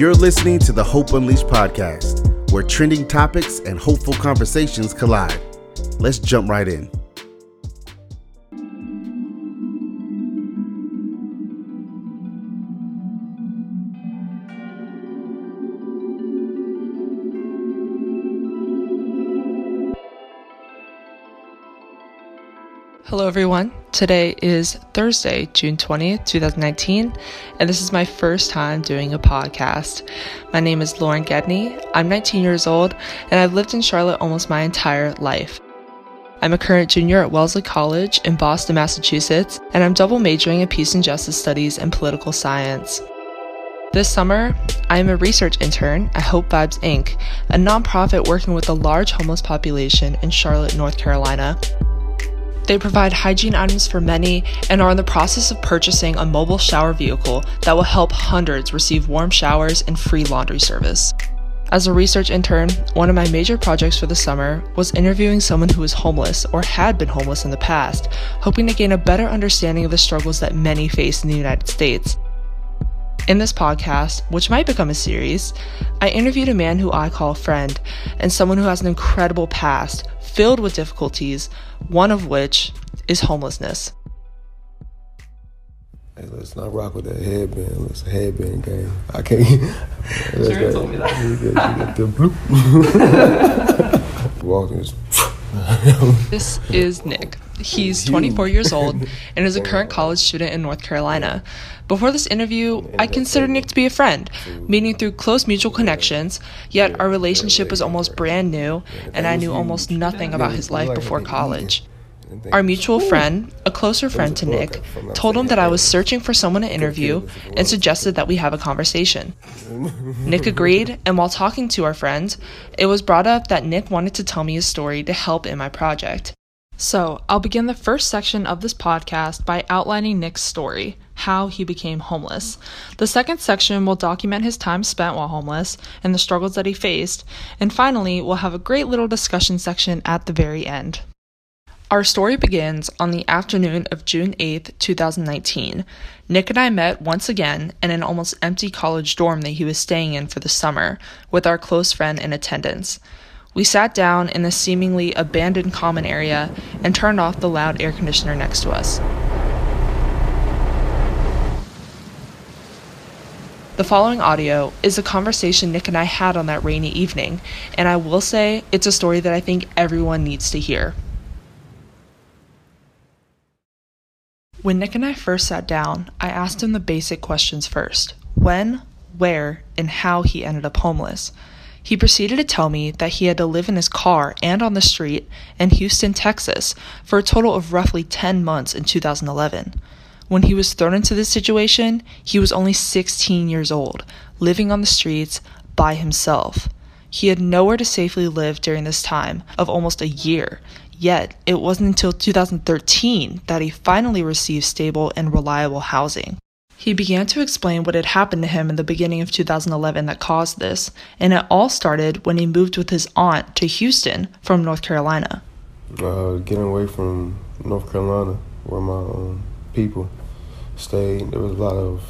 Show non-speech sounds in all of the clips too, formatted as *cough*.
You're listening to the Hope Unleashed podcast, where trending topics and hopeful conversations collide. Let's jump right in. Everyone. Today is Thursday, June 20th, 2019, and this is my first time doing a podcast. My name is Lauren Gedney. I'm 19 years old, and I've lived in Charlotte almost my entire life. I'm a current junior at Wellesley College in Boston, Massachusetts, and I'm double majoring in peace and justice studies and political science. This summer, I am a research intern at Hope Vibes Inc., a nonprofit working with a large homeless population in Charlotte, North Carolina. They provide hygiene items for many and are in the process of purchasing a mobile shower vehicle that will help hundreds receive warm showers and free laundry service. As a research intern, one of my major projects for the summer was interviewing someone who was homeless or had been homeless in the past, hoping to gain a better understanding of the struggles that many face in the United States. In this podcast, which might become a series, I interviewed a man who I call a friend and someone who has an incredible past filled with difficulties, one of which is homelessness. Hey, let's not rock with that headband. Let's headband game. I can't. *laughs* sure told me that. You get, you get the bloop. *laughs* Walking. *laughs* this is Nick. He's 24 years old and is a current *laughs* college student in North Carolina. Before this interview, I considered Nick to be a friend, meeting through close mutual connections, yet our relationship was almost brand new, and I knew almost nothing about his life before college. Our mutual friend, a closer friend to Nick, told him that I was searching for someone to interview and suggested that we have a conversation. *laughs* Nick agreed, and while talking to our friend, it was brought up that Nick wanted to tell me his story to help in my project. So, I'll begin the first section of this podcast by outlining Nick's story, how he became homeless. The second section will document his time spent while homeless and the struggles that he faced. And finally, we'll have a great little discussion section at the very end. Our story begins on the afternoon of June 8th, 2019. Nick and I met once again in an almost empty college dorm that he was staying in for the summer, with our close friend in attendance. We sat down in the seemingly abandoned common area and turned off the loud air conditioner next to us. The following audio is a conversation Nick and I had on that rainy evening, and I will say it's a story that I think everyone needs to hear. When Nick and I first sat down, I asked him the basic questions first when, where, and how he ended up homeless. He proceeded to tell me that he had to live in his car and on the street in Houston, Texas, for a total of roughly 10 months in 2011. When he was thrown into this situation, he was only 16 years old, living on the streets by himself. He had nowhere to safely live during this time of almost a year, yet it wasn't until 2013 that he finally received stable and reliable housing. He began to explain what had happened to him in the beginning of 2011 that caused this, and it all started when he moved with his aunt to Houston from North Carolina. Uh, getting away from North Carolina, where my um, people stayed, there was a lot of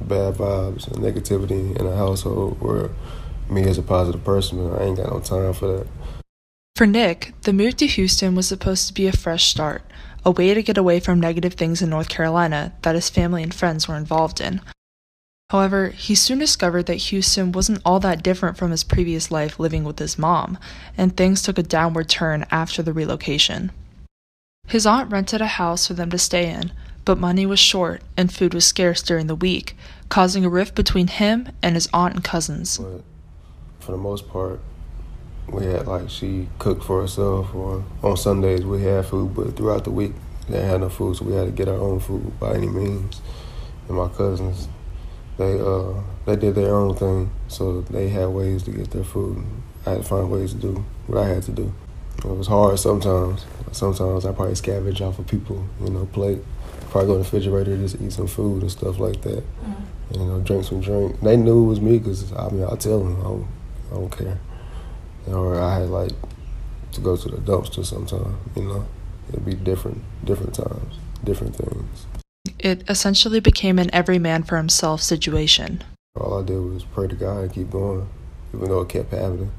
bad vibes and negativity in the household where me as a positive person, I ain't got no time for that. For Nick, the move to Houston was supposed to be a fresh start a way to get away from negative things in North Carolina that his family and friends were involved in. However, he soon discovered that Houston wasn't all that different from his previous life living with his mom, and things took a downward turn after the relocation. His aunt rented a house for them to stay in, but money was short and food was scarce during the week, causing a rift between him and his aunt and cousins. But for the most part, we had like she cooked for herself, or on Sundays we had food, but throughout the week they had no food, so we had to get our own food by any means. And my cousins, they uh they did their own thing, so they had ways to get their food. I had to find ways to do what I had to do. It was hard sometimes. Sometimes I probably scavenge off of people, you know, plate. Probably go to the refrigerator just eat some food and stuff like that. Mm-hmm. You know, drink some drink. They knew it was me because I mean I tell them I don't, I don't care or I had like to go to the dumpster sometime. You know, it'd be different, different times, different things. It essentially became an every man for himself situation. All all I did was pray to God and keep going, even though it kept happening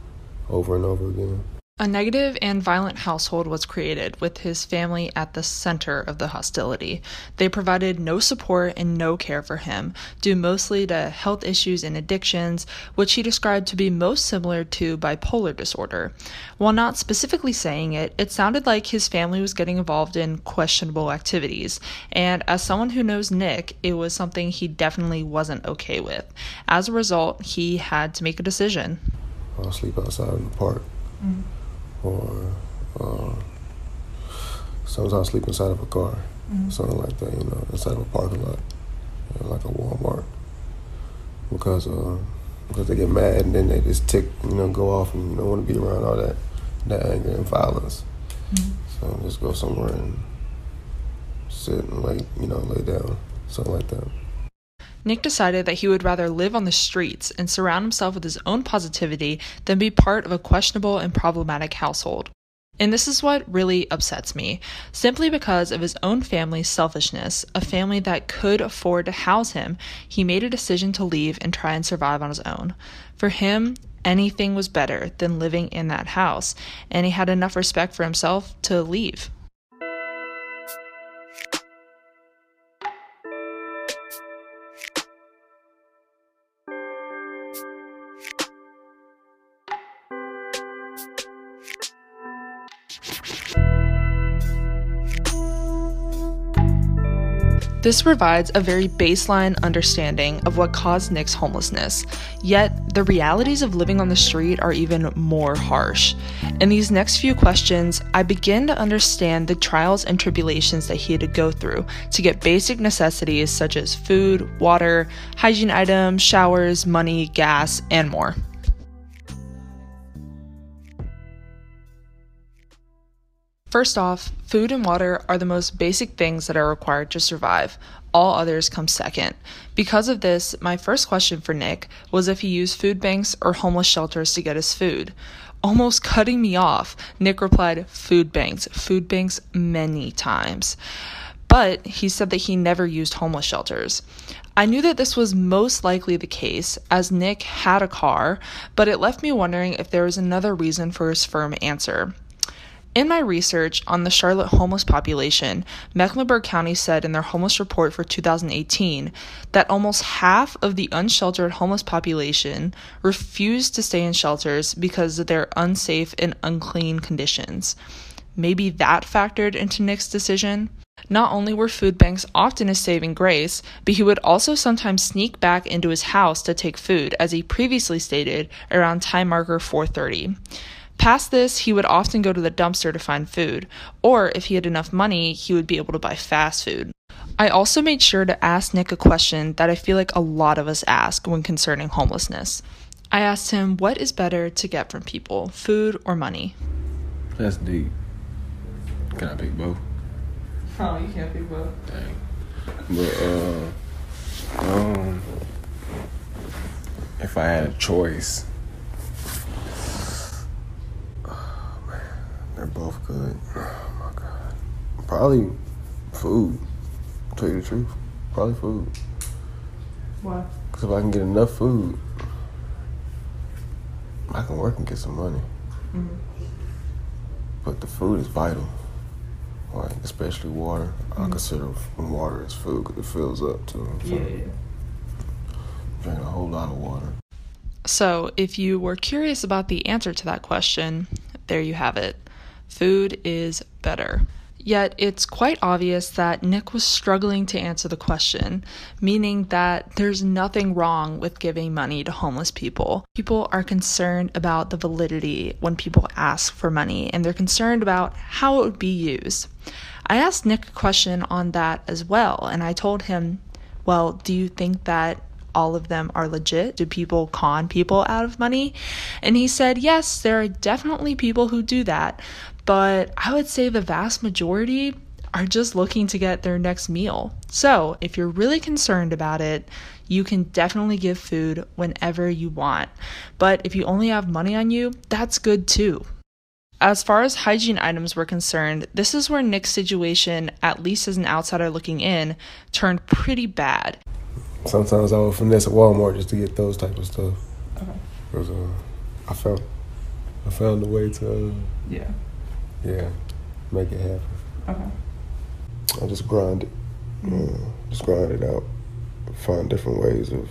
over and over again. A negative and violent household was created with his family at the center of the hostility. They provided no support and no care for him, due mostly to health issues and addictions, which he described to be most similar to bipolar disorder. While not specifically saying it, it sounded like his family was getting involved in questionable activities, and as someone who knows Nick, it was something he definitely wasn't okay with. As a result, he had to make a decision. I'll sleep outside in the park. Mm-hmm or uh, sometimes sleep inside of a car, mm-hmm. something like that, you know, inside of a parking lot, you know, like a Walmart, because uh, because they get mad and then they just tick, you know, go off and you don't want to be around all that that anger and violence. Mm-hmm. So just go somewhere and sit and lay, you know, lay down, something like that. Nick decided that he would rather live on the streets and surround himself with his own positivity than be part of a questionable and problematic household. And this is what really upsets me. Simply because of his own family's selfishness, a family that could afford to house him, he made a decision to leave and try and survive on his own. For him, anything was better than living in that house, and he had enough respect for himself to leave. This provides a very baseline understanding of what caused Nick's homelessness, yet the realities of living on the street are even more harsh. In these next few questions, I begin to understand the trials and tribulations that he had to go through to get basic necessities such as food, water, hygiene items, showers, money, gas, and more. First off, food and water are the most basic things that are required to survive. All others come second. Because of this, my first question for Nick was if he used food banks or homeless shelters to get his food. Almost cutting me off, Nick replied, Food banks, food banks many times. But he said that he never used homeless shelters. I knew that this was most likely the case, as Nick had a car, but it left me wondering if there was another reason for his firm answer. In my research on the Charlotte homeless population, Mecklenburg County said in their homeless report for 2018 that almost half of the unsheltered homeless population refused to stay in shelters because of their unsafe and unclean conditions. Maybe that factored into Nick's decision. Not only were food banks often a saving grace, but he would also sometimes sneak back into his house to take food, as he previously stated around time marker 430. Past this, he would often go to the dumpster to find food, or if he had enough money, he would be able to buy fast food. I also made sure to ask Nick a question that I feel like a lot of us ask when concerning homelessness. I asked him what is better to get from people, food or money? That's deep. Can I pick both? Oh, you can't pick both. Dang. But uh um if I had a choice They're both good. *sighs* Oh my god. Probably food. To tell you the truth. Probably food. Why? Because if I can get enough food, I can work and get some money. Mm-hmm. But the food is vital. Like, especially water. Mm-hmm. I consider water as food because it fills up too. Yeah, yeah. Drink a whole lot of water. So, if you were curious about the answer to that question, there you have it. Food is better. Yet it's quite obvious that Nick was struggling to answer the question, meaning that there's nothing wrong with giving money to homeless people. People are concerned about the validity when people ask for money, and they're concerned about how it would be used. I asked Nick a question on that as well, and I told him, Well, do you think that all of them are legit? Do people con people out of money? And he said, Yes, there are definitely people who do that, but I would say the vast majority are just looking to get their next meal. So, if you're really concerned about it, you can definitely give food whenever you want. But if you only have money on you, that's good too. As far as hygiene items were concerned, this is where Nick's situation, at least as an outsider looking in, turned pretty bad. sometimes I would finesse at Walmart just to get those type of stuff. Okay. Cause uh, I found I found a way to uh, Yeah. Yeah make it happen. Okay. I just grind it, uh, just grind it out, find different ways of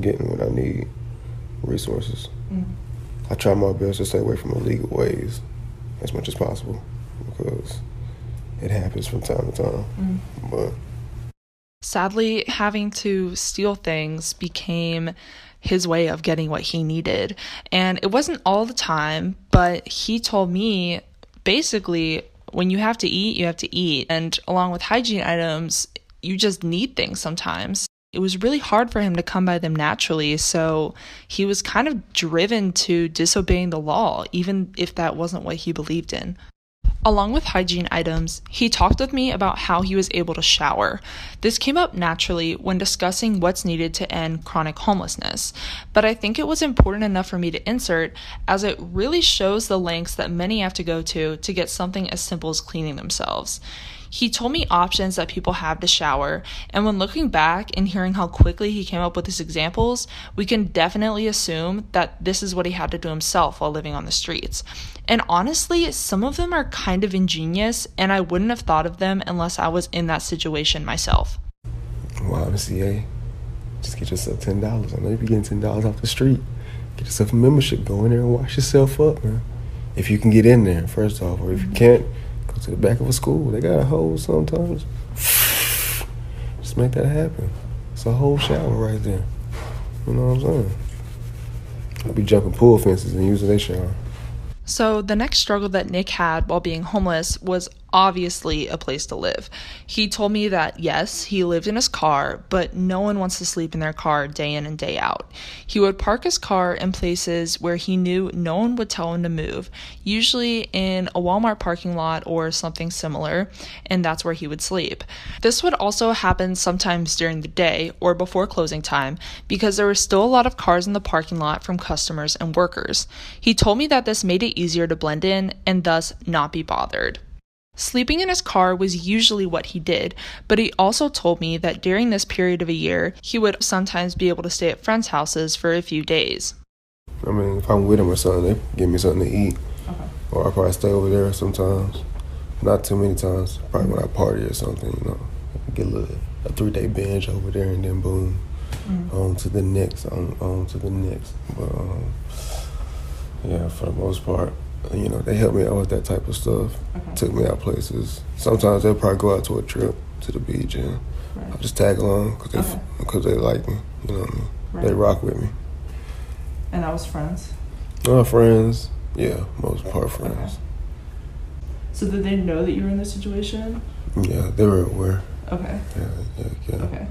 getting what I need, resources. Mm. I try my best to stay away from illegal ways as much as possible because it happens from time to time. Mm. But Sadly, having to steal things became his way of getting what he needed. And it wasn't all the time, but he told me basically when you have to eat, you have to eat. And along with hygiene items, you just need things sometimes. It was really hard for him to come by them naturally, so he was kind of driven to disobeying the law, even if that wasn't what he believed in. Along with hygiene items, he talked with me about how he was able to shower. This came up naturally when discussing what's needed to end chronic homelessness, but I think it was important enough for me to insert as it really shows the lengths that many have to go to to get something as simple as cleaning themselves. He told me options that people have to shower, and when looking back and hearing how quickly he came up with his examples, we can definitely assume that this is what he had to do himself while living on the streets. And honestly, some of them are kind of ingenious, and I wouldn't have thought of them unless I was in that situation myself. YMCA, just get yourself ten dollars. I know you be getting ten dollars off the street. Get yourself a membership. Go in there and wash yourself up, man. If you can get in there, first off, or if you can't, to the back of a school. They got a hole sometimes. Just make that happen. It's a whole shower right there. You know what I'm saying? I'll be jumping pool fences and using their shower. So, the next struggle that Nick had while being homeless was obviously a place to live. He told me that yes, he lived in his car, but no one wants to sleep in their car day in and day out. He would park his car in places where he knew no one would tell him to move, usually in a Walmart parking lot or something similar, and that's where he would sleep. This would also happen sometimes during the day or before closing time because there were still a lot of cars in the parking lot from customers and workers. He told me that this made it easier to blend in and thus not be bothered. Sleeping in his car was usually what he did, but he also told me that during this period of a year, he would sometimes be able to stay at friends' houses for a few days. I mean, if I'm with him or something, they give me something to eat. Or I probably stay over there sometimes. Not too many times. Probably when I party or something, you know. Get a little a three day binge over there and then boom. On to the next, on, on to the next. But um, yeah, for the most part, you know, they helped me out with that type of stuff. Took me out places. Sometimes they'll probably go out to a trip to the beach and I'll just tag along because they, Okay. because they like me. You know what I mean? They rock with me. And that was friends. Uh, friends, yeah, most part friends. So did they know that you were in this situation? Yeah, they were aware. Okay. Yeah, yeah, yeah. Okay.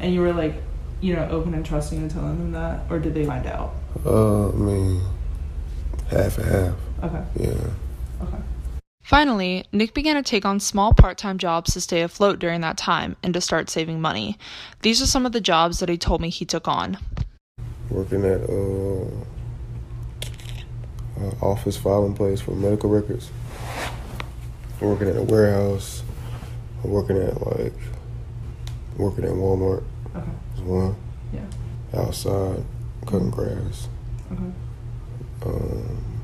And you were like, you know, open and trusting and telling them that, or did they find out? Uh, I mean, half and half. Okay. Yeah. Okay. Finally, Nick began to take on small part time jobs to stay afloat during that time and to start saving money. These are some of the jobs that he told me he took on. Working at uh, uh, office filing place for medical records. Working at a warehouse. Working at like working at Walmart Okay. is one. Yeah. Outside cutting grass. Okay. um,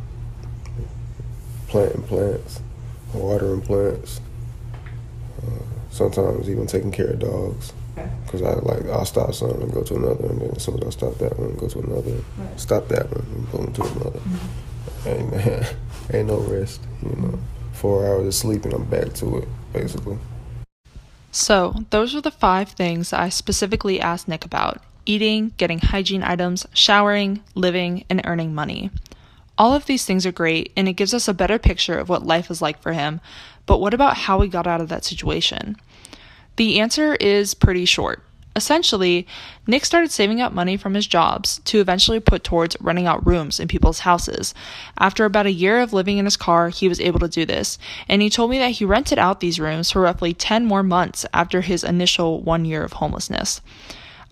planting plants, watering plants. Uh, sometimes even taking care of dogs. Okay. Cause I like I'll stop some and go to another, and then as soon as I stop that one, go to another. Right. Stop that one and go to another. Ain't *laughs* ain't no rest, you know. Four hours of sleep and I'm back to it, basically. So, those were the five things I specifically asked Nick about eating, getting hygiene items, showering, living, and earning money. All of these things are great, and it gives us a better picture of what life is like for him. But what about how he got out of that situation? The answer is pretty short. Essentially, Nick started saving up money from his jobs to eventually put towards renting out rooms in people's houses. After about a year of living in his car, he was able to do this, and he told me that he rented out these rooms for roughly 10 more months after his initial one year of homelessness.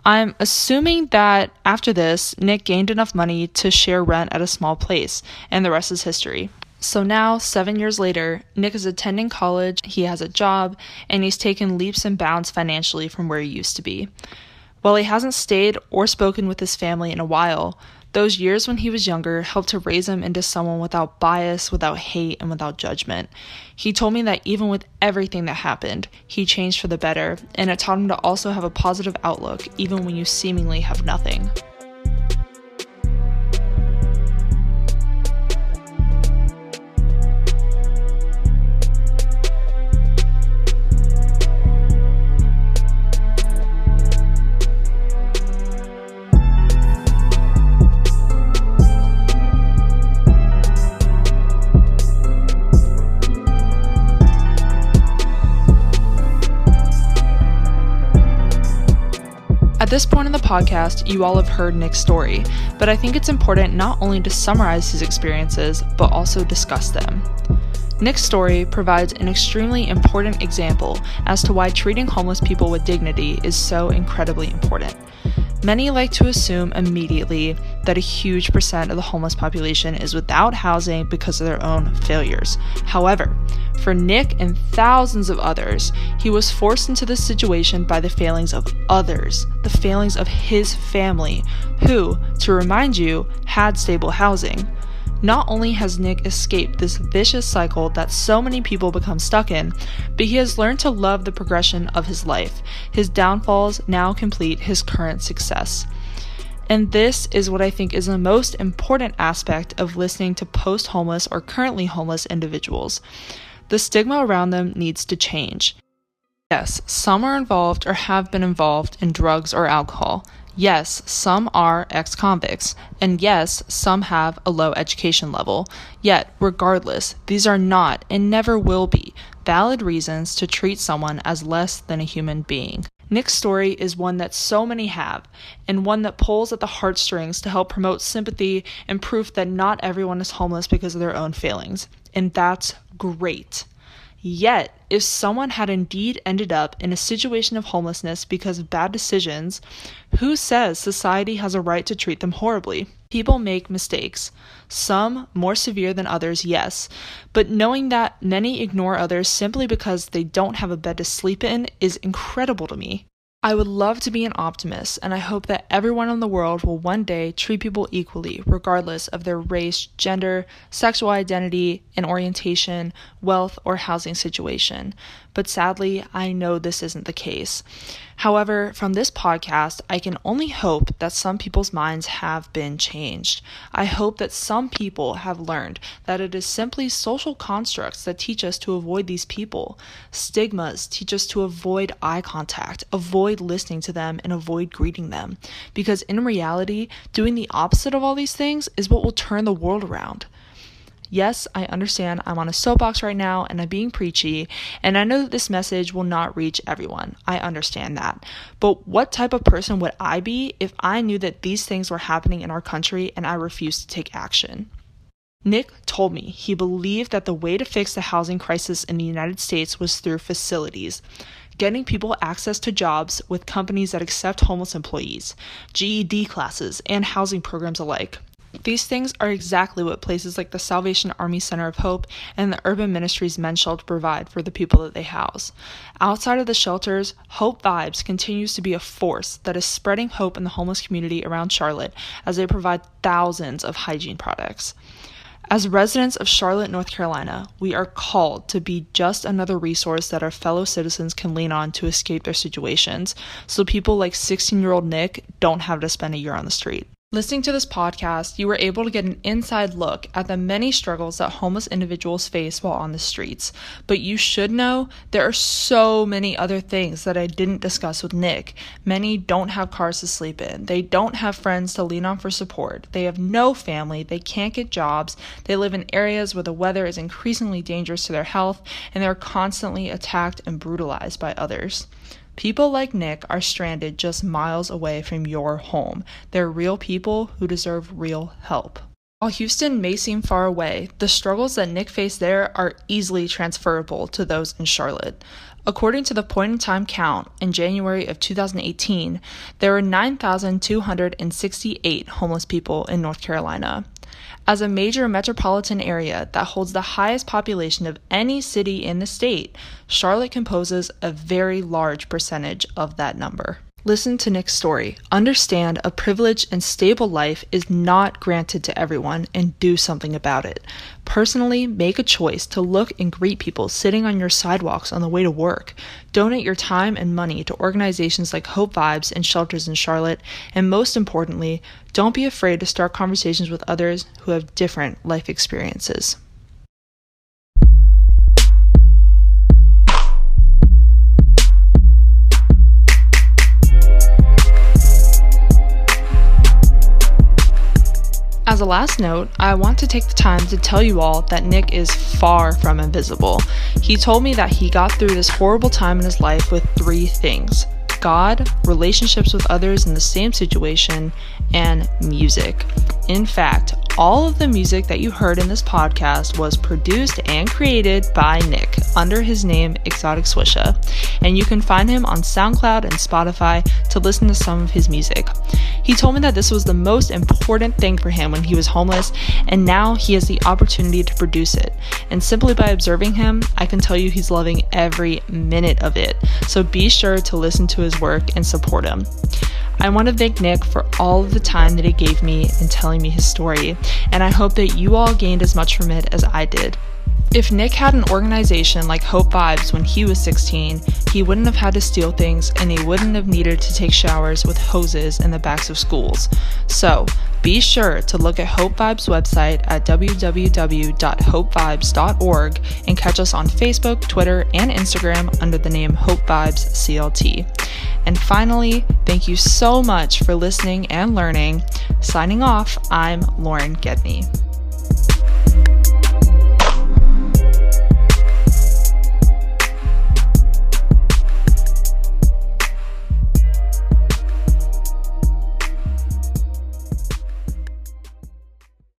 I'm assuming that after this, Nick gained enough money to share rent at a small place, and the rest is history. So now, seven years later, Nick is attending college, he has a job, and he's taken leaps and bounds financially from where he used to be. While he hasn't stayed or spoken with his family in a while, those years when he was younger helped to raise him into someone without bias, without hate, and without judgment. He told me that even with everything that happened, he changed for the better, and it taught him to also have a positive outlook even when you seemingly have nothing. This point in the podcast, you all have heard Nick's story, but I think it's important not only to summarize his experiences, but also discuss them. Nick's story provides an extremely important example as to why treating homeless people with dignity is so incredibly important. Many like to assume immediately that a huge percent of the homeless population is without housing because of their own failures. However, for Nick and thousands of others, he was forced into this situation by the failings of others, the failings of his family, who, to remind you, had stable housing. Not only has Nick escaped this vicious cycle that so many people become stuck in, but he has learned to love the progression of his life. His downfalls now complete his current success. And this is what I think is the most important aspect of listening to post homeless or currently homeless individuals. The stigma around them needs to change. Yes, some are involved or have been involved in drugs or alcohol. Yes, some are ex convicts, and yes, some have a low education level. Yet, regardless, these are not and never will be valid reasons to treat someone as less than a human being. Nick's story is one that so many have, and one that pulls at the heartstrings to help promote sympathy and proof that not everyone is homeless because of their own failings. And that's great. Yet, if someone had indeed ended up in a situation of homelessness because of bad decisions, who says society has a right to treat them horribly? People make mistakes, some more severe than others, yes, but knowing that many ignore others simply because they don't have a bed to sleep in is incredible to me. I would love to be an optimist, and I hope that everyone in the world will one day treat people equally, regardless of their race, gender, sexual identity, and orientation, wealth, or housing situation but sadly, I know this isn't the case. However, from this podcast, I can only hope that some people's minds have been changed. I hope that some people have learned that it is simply social constructs that teach us to avoid these people. Stigmas teach us to avoid eye contact, avoid listening to them, and avoid greeting them. Because in reality, doing the opposite of all these things is what will turn the world around. Yes, I understand I'm on a soapbox right now and I'm being preachy, and I know that this message will not reach everyone. I understand that. But what type of person would I be if I knew that these things were happening in our country and I refused to take action? Nick told me he believed that the way to fix the housing crisis in the United States was through facilities getting people access to jobs with companies that accept homeless employees, GED classes, and housing programs alike. These things are exactly what places like the Salvation Army Center of Hope and the Urban Ministries Men's Shelter provide for the people that they house. Outside of the shelters, Hope Vibes continues to be a force that is spreading hope in the homeless community around Charlotte as they provide thousands of hygiene products. As residents of Charlotte, North Carolina, we are called to be just another resource that our fellow citizens can lean on to escape their situations so people like 16 year old Nick don't have to spend a year on the street. Listening to this podcast, you were able to get an inside look at the many struggles that homeless individuals face while on the streets. But you should know there are so many other things that I didn't discuss with Nick. Many don't have cars to sleep in, they don't have friends to lean on for support, they have no family, they can't get jobs, they live in areas where the weather is increasingly dangerous to their health, and they're constantly attacked and brutalized by others. People like Nick are stranded just miles away from your home. They're real people who deserve real help. While Houston may seem far away, the struggles that Nick faced there are easily transferable to those in Charlotte. According to the point in time count in January of 2018, there were 9,268 homeless people in North Carolina. As a major metropolitan area that holds the highest population of any city in the state, Charlotte composes a very large percentage of that number. Listen to Nick's story. Understand a privileged and stable life is not granted to everyone and do something about it. Personally, make a choice to look and greet people sitting on your sidewalks on the way to work. Donate your time and money to organizations like Hope Vibes and shelters in Charlotte. And most importantly, don't be afraid to start conversations with others who have different life experiences. As a last note, I want to take the time to tell you all that Nick is far from invisible. He told me that he got through this horrible time in his life with three things God, relationships with others in the same situation, and music. In fact, all of the music that you heard in this podcast was produced and created by Nick under his name Exotic Swisha, and you can find him on SoundCloud and Spotify to listen to some of his music. He told me that this was the most important thing for him when he was homeless, and now he has the opportunity to produce it. And simply by observing him, I can tell you he's loving every minute of it. So be sure to listen to his work and support him. I want to thank Nick for all of the time that he gave me in telling me his story, and I hope that you all gained as much from it as I did. If Nick had an organization like Hope Vibes when he was 16, he wouldn't have had to steal things and he wouldn't have needed to take showers with hoses in the backs of schools. So, be sure to look at Hope Vibes website at www.hopevibes.org and catch us on Facebook, Twitter, and Instagram under the name Hope Vibes CLT. And finally, thank you so much for listening and learning. Signing off, I'm Lauren Gedney.